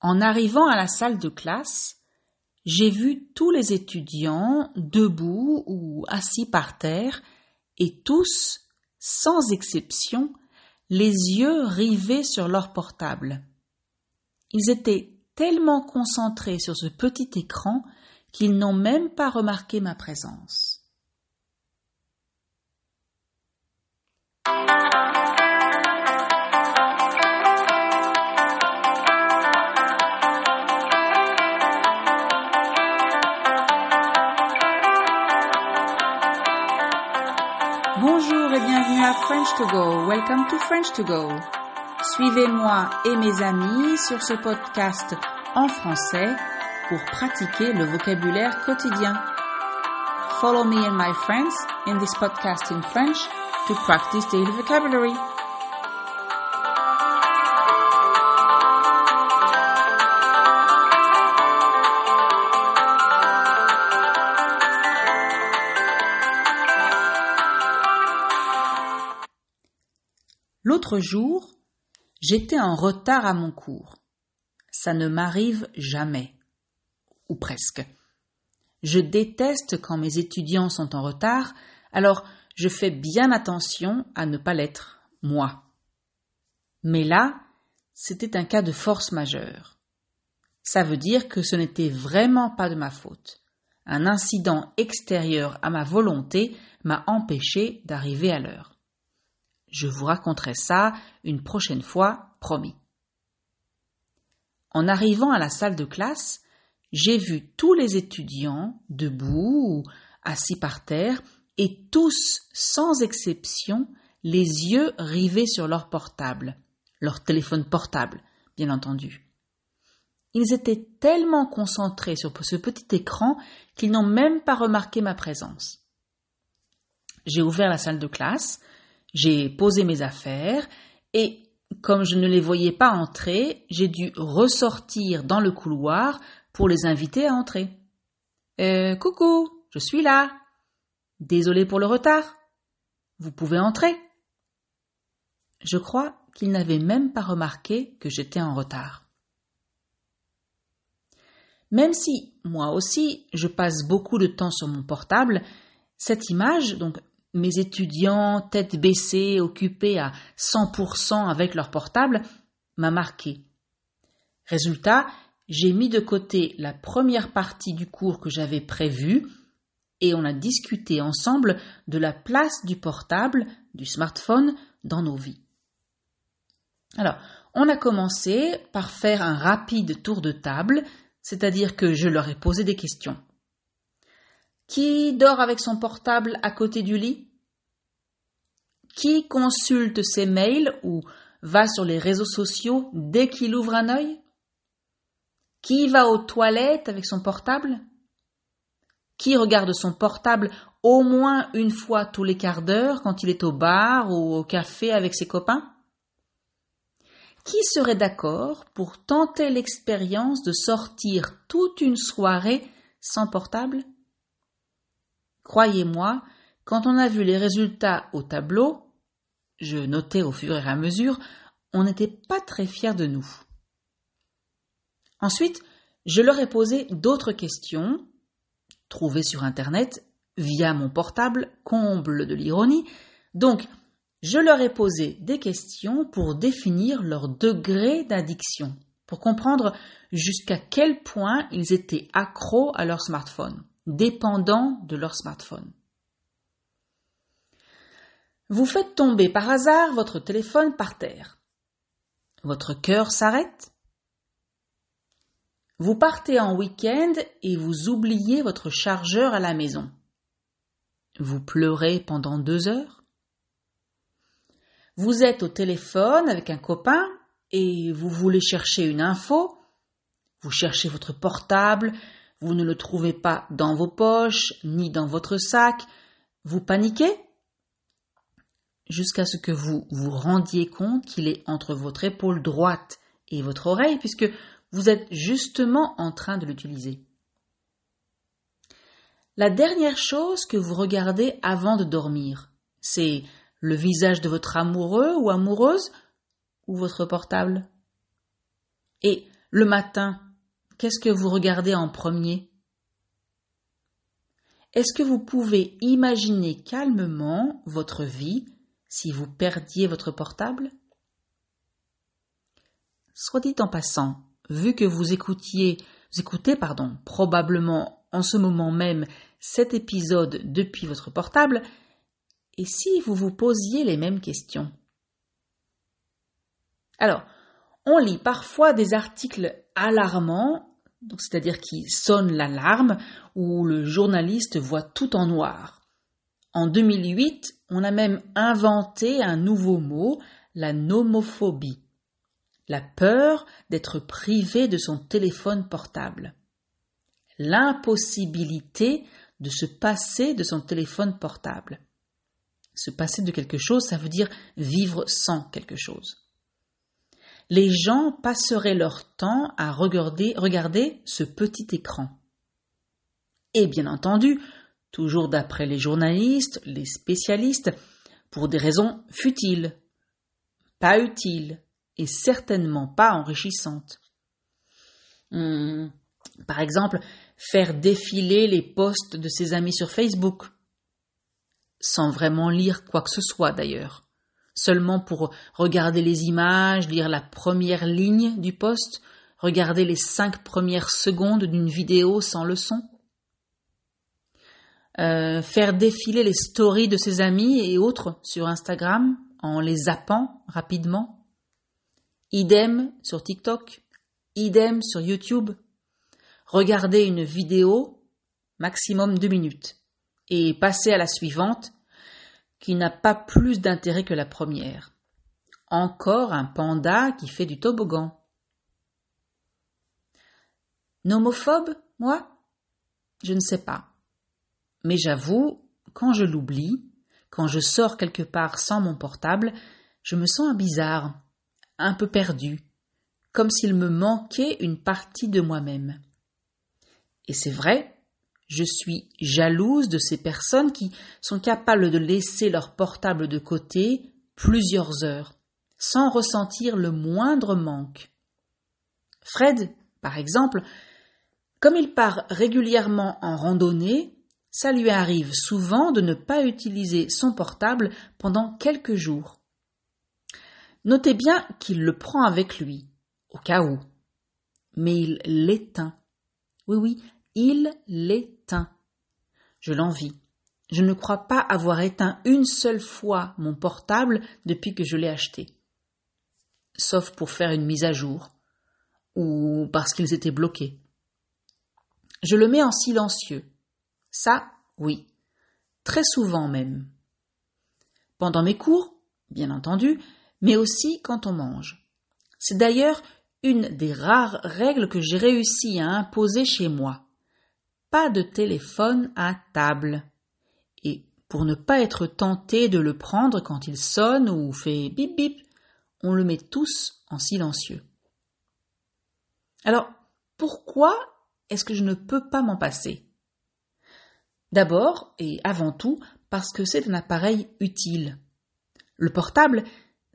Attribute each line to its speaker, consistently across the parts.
Speaker 1: En arrivant à la salle de classe, j'ai vu tous les étudiants debout ou assis par terre et tous, sans exception, les yeux rivés sur leur portable. Ils étaient tellement concentrés sur ce petit écran qu'ils n'ont même pas remarqué ma présence. French to Go. Welcome to French to Go. Suivez-moi et mes amis sur ce podcast en français pour pratiquer le vocabulaire quotidien. Follow me and my friends in this podcast in French to practice daily vocabulary. Jour, j'étais en retard à mon cours. Ça ne m'arrive jamais. Ou presque. Je déteste quand mes étudiants sont en retard, alors je fais bien attention à ne pas l'être, moi. Mais là, c'était un cas de force majeure. Ça veut dire que ce n'était vraiment pas de ma faute. Un incident extérieur à ma volonté m'a empêché d'arriver à l'heure. Je vous raconterai ça une prochaine fois, promis. En arrivant à la salle de classe, j'ai vu tous les étudiants debout ou assis par terre et tous, sans exception, les yeux rivés sur leur portable, leur téléphone portable, bien entendu. Ils étaient tellement concentrés sur ce petit écran qu'ils n'ont même pas remarqué ma présence. J'ai ouvert la salle de classe, j'ai posé mes affaires et, comme je ne les voyais pas entrer, j'ai dû ressortir dans le couloir pour les inviter à entrer. Euh, coucou, je suis là. Désolé pour le retard. Vous pouvez entrer. Je crois qu'ils n'avaient même pas remarqué que j'étais en retard. Même si, moi aussi, je passe beaucoup de temps sur mon portable, cette image, donc mes étudiants tête baissée, occupés à 100% avec leur portable, m'a marqué. Résultat, j'ai mis de côté la première partie du cours que j'avais prévu et on a discuté ensemble de la place du portable, du smartphone dans nos vies. Alors, on a commencé par faire un rapide tour de table, c'est-à-dire que je leur ai posé des questions. Qui dort avec son portable à côté du lit? Qui consulte ses mails ou va sur les réseaux sociaux dès qu'il ouvre un œil? Qui va aux toilettes avec son portable? Qui regarde son portable au moins une fois tous les quarts d'heure quand il est au bar ou au café avec ses copains? Qui serait d'accord pour tenter l'expérience de sortir toute une soirée sans portable? Croyez-moi, quand on a vu les résultats au tableau, je notais au fur et à mesure, on n'était pas très fiers de nous. Ensuite, je leur ai posé d'autres questions, trouvées sur Internet, via mon portable, comble de l'ironie. Donc, je leur ai posé des questions pour définir leur degré d'addiction, pour comprendre jusqu'à quel point ils étaient accros à leur smartphone dépendants de leur smartphone. Vous faites tomber par hasard votre téléphone par terre. Votre cœur s'arrête. Vous partez en week-end et vous oubliez votre chargeur à la maison. Vous pleurez pendant deux heures. Vous êtes au téléphone avec un copain et vous voulez chercher une info. Vous cherchez votre portable, vous ne le trouvez pas dans vos poches ni dans votre sac, vous paniquez jusqu'à ce que vous vous rendiez compte qu'il est entre votre épaule droite et votre oreille puisque vous êtes justement en train de l'utiliser. La dernière chose que vous regardez avant de dormir, c'est le visage de votre amoureux ou amoureuse ou votre portable. Et Le matin, qu'est-ce que vous regardez en premier? Est-ce que vous pouvez imaginer calmement votre vie si vous perdiez votre portable? Soit dit en passant, vu que vous écoutiez, écoutez, pardon, probablement en ce moment même cet épisode depuis votre portable, et si vous vous posiez les mêmes questions? Alors, on lit parfois des articles alarmants, c'est-à-dire qui sonnent l'alarme, où le journaliste voit tout en noir. En 2008, on a même inventé un nouveau mot, la nomophobie, la peur d'être privé de son téléphone portable, l'impossibilité de se passer de son téléphone portable. Se passer de quelque chose, ça veut dire vivre sans quelque chose. Les gens passeraient leur temps à regarder, regarder ce petit écran. Et bien entendu, toujours d'après les journalistes, les spécialistes, pour des raisons futiles, pas utiles et certainement pas enrichissantes. Hmm, par exemple, faire défiler les posts de ses amis sur Facebook, sans vraiment lire quoi que ce soit d'ailleurs, seulement pour regarder les images, lire la première ligne du post, regarder les cinq premières secondes d'une vidéo sans le son, euh, faire défiler les stories de ses amis et autres sur Instagram en les zappant rapidement, idem sur TikTok, idem sur YouTube, regarder une vidéo, maximum deux minutes, et passer à la suivante, qui n'a pas plus d'intérêt que la première. Encore un panda qui fait du toboggan. Nomophobe, moi? Je ne sais pas. Mais j'avoue, quand je l'oublie, quand je sors quelque part sans mon portable, je me sens bizarre, un peu perdu, comme s'il me manquait une partie de moi-même. Et c'est vrai, je suis jalouse de ces personnes qui sont capables de laisser leur portable de côté plusieurs heures, sans ressentir le moindre manque. Fred, par exemple, comme il part régulièrement en randonnée, ça lui arrive souvent de ne pas utiliser son portable pendant quelques jours. Notez bien qu'il le prend avec lui, au cas où. Mais il l'éteint. Oui, oui, il l'éteint. Je l'envie. Je ne crois pas avoir éteint une seule fois mon portable depuis que je l'ai acheté. Sauf pour faire une mise à jour, ou parce qu'ils étaient bloqués. Je le mets en silencieux. Ça, oui. Très souvent même. Pendant mes cours, bien entendu, mais aussi quand on mange. C'est d'ailleurs une des rares règles que j'ai réussi à imposer chez moi pas de téléphone à table. Et pour ne pas être tenté de le prendre quand il sonne ou fait bip bip, on le met tous en silencieux. Alors, pourquoi est-ce que je ne peux pas m'en passer? D'abord et avant tout parce que c'est un appareil utile. Le portable,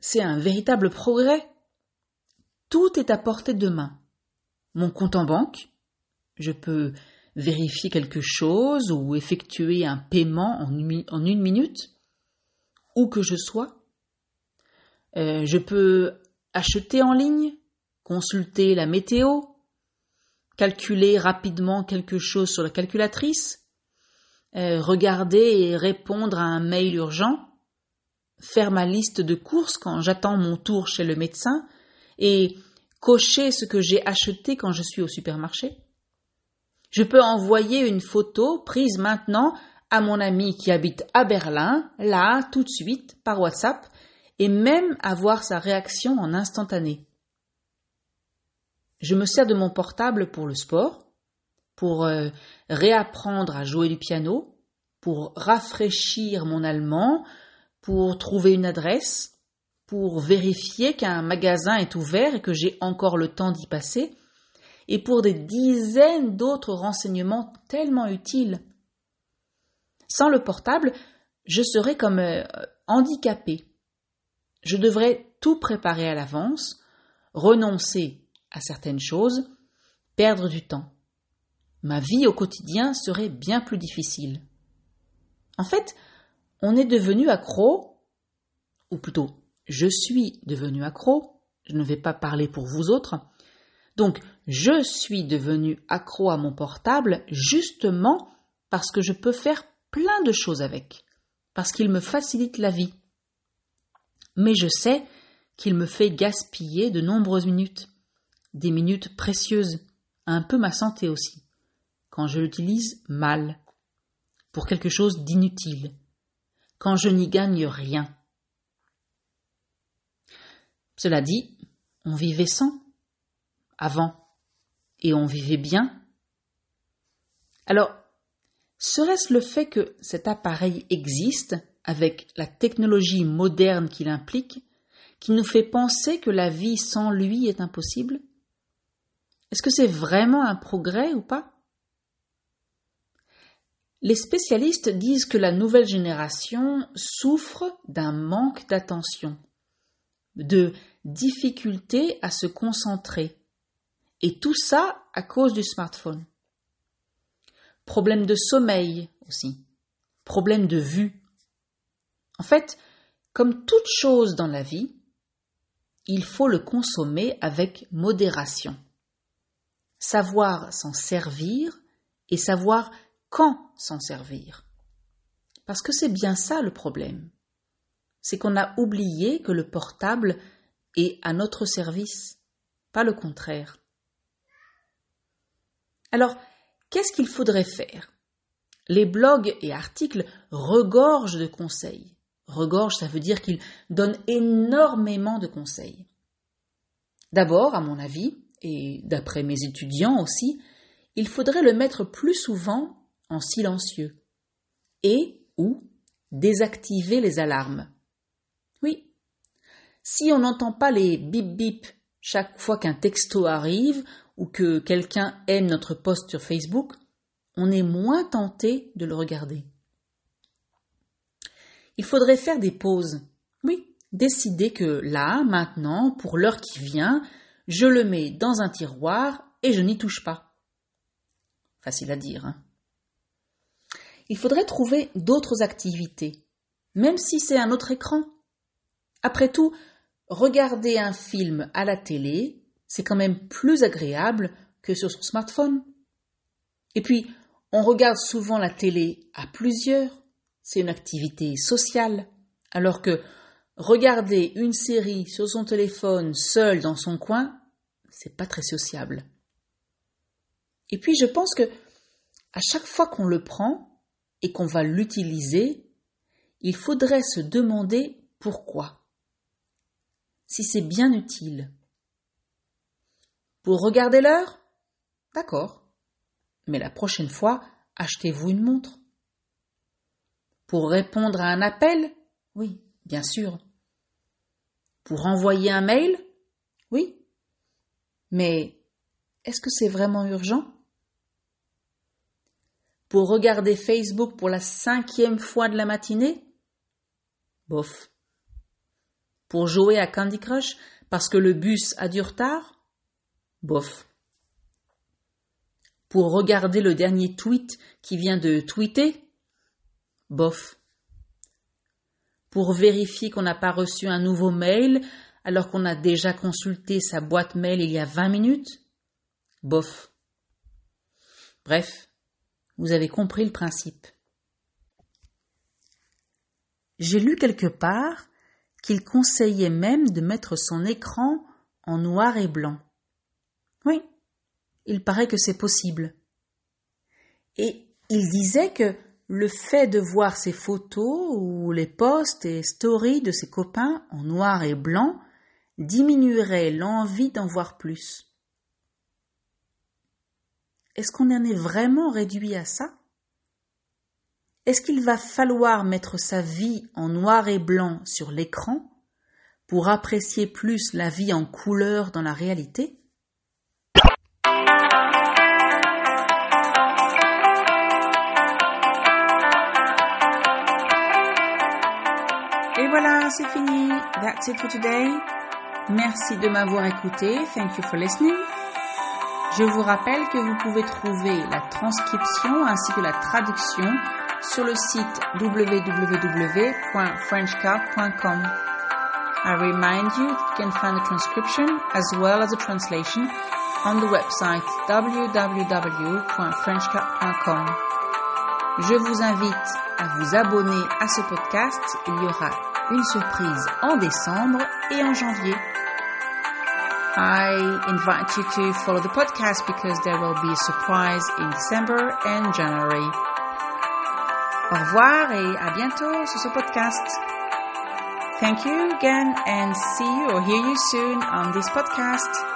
Speaker 1: c'est un véritable progrès. Tout est à portée de main. Mon compte en banque, je peux vérifier quelque chose ou effectuer un paiement en une, minute, où que je sois. Euh, je peux acheter en ligne, consulter la météo, calculer rapidement quelque chose sur la calculatrice, euh, regarder et répondre à un mail urgent, faire ma liste de courses quand j'attends mon tour chez le médecin et cocher ce que j'ai acheté quand je suis au supermarché. Je peux envoyer une photo prise maintenant à mon ami qui habite à Berlin, là, tout de suite, par WhatsApp, et même avoir sa réaction en instantané. Je me sers de mon portable pour le sport, pour euh, réapprendre à jouer du piano, pour rafraîchir mon allemand, pour trouver une adresse, pour vérifier qu'un magasin est ouvert et que j'ai encore le temps d'y passer, et pour des dizaines d'autres renseignements tellement utiles. Sans le portable, je serais comme euh, handicapé. Je devrais tout préparer à l'avance, renoncer à certaines choses, perdre du temps. Ma vie au quotidien serait bien plus difficile. En fait, on est devenu accro, ou plutôt, je suis devenu accro, je ne vais pas parler pour vous autres, donc je suis devenu accro à mon portable justement parce que je peux faire plein de choses avec, parce qu'il me facilite la vie. Mais je sais qu'il me fait gaspiller de nombreuses minutes, des minutes précieuses, un peu ma santé aussi, quand je l'utilise mal, pour quelque chose d'inutile, quand je n'y gagne rien. Cela dit, on vivait sans, avant, et on vivait bien. Alors, serait-ce le fait que cet appareil existe, avec la technologie moderne qu'il implique, qui nous fait penser que la vie sans lui est impossible? Est-ce que c'est vraiment un progrès ou pas? Les spécialistes disent que la nouvelle génération souffre d'un manque d'attention, de difficulté à se concentrer, et tout ça à cause du smartphone. Problème de sommeil aussi, problème de vue. En fait, comme toute chose dans la vie, il faut le consommer avec modération. Savoir s'en servir et savoir quand s'en servir. Parce que c'est bien ça le problème. C'est qu'on a oublié que le portable est à notre service, pas le contraire. Alors, qu'est-ce qu'il faudrait faire? Les blogs et articles regorgent de conseils. Regorge, ça veut dire qu'il donne énormément de conseils. D'abord, à mon avis, et d'après mes étudiants aussi, il faudrait le mettre plus souvent en silencieux et ou désactiver les alarmes. Oui. Si on n'entend pas les bip bip chaque fois qu'un texto arrive ou que quelqu'un aime notre post sur Facebook, on est moins tenté de le regarder. Il faudrait faire des pauses. Oui, décider que là, maintenant, pour l'heure qui vient, je le mets dans un tiroir et je n'y touche pas. Facile à dire. Hein Il faudrait trouver d'autres activités, même si c'est un autre écran. Après tout, regarder un film à la télé, c'est quand même plus agréable que sur son smartphone. Et puis, on regarde souvent la télé à plusieurs, c'est une activité sociale, alors que regarder une série sur son téléphone seul dans son coin, c'est pas très sociable. Et puis je pense que à chaque fois qu'on le prend et qu'on va l'utiliser, il faudrait se demander pourquoi. Si c'est bien utile. Pour regarder l'heure? D'accord. Mais la prochaine fois, achetez-vous une montre. Pour répondre à un appel? Oui, bien sûr. Pour envoyer un mail? Oui. Mais est-ce que c'est vraiment urgent? Pour regarder Facebook pour la cinquième fois de la matinée? Bof. Pour jouer à Candy Crush parce que le bus a du retard? Bof. Pour regarder le dernier tweet qui vient de tweeter Bof. Pour vérifier qu'on n'a pas reçu un nouveau mail alors qu'on a déjà consulté sa boîte mail il y a 20 minutes Bof. Bref, vous avez compris le principe. J'ai lu quelque part qu'il conseillait même de mettre son écran en noir et blanc. Il paraît que c'est possible. Et il disait que le fait de voir ses photos ou les posts et stories de ses copains en noir et blanc diminuerait l'envie d'en voir plus. Est-ce qu'on en est vraiment réduit à ça? Est-ce qu'il va falloir mettre sa vie en noir et blanc sur l'écran pour apprécier plus la vie en couleur dans la réalité? Voilà, c'est fini. That's it for today. Merci de m'avoir écouté. Thank you for listening. Je vous rappelle que vous pouvez trouver la transcription ainsi que la traduction sur le site www.frenchcar.com. I remind you that you can find the transcription as well as the translation on the website www.frenchcar.com. Je vous invite à vous abonner à ce podcast. Il y aura une surprise en décembre et en janvier. I invite you to follow the podcast because there will be a surprise in December and January. Au revoir et à bientôt sur ce podcast. Thank you again and see you or hear you soon on this podcast.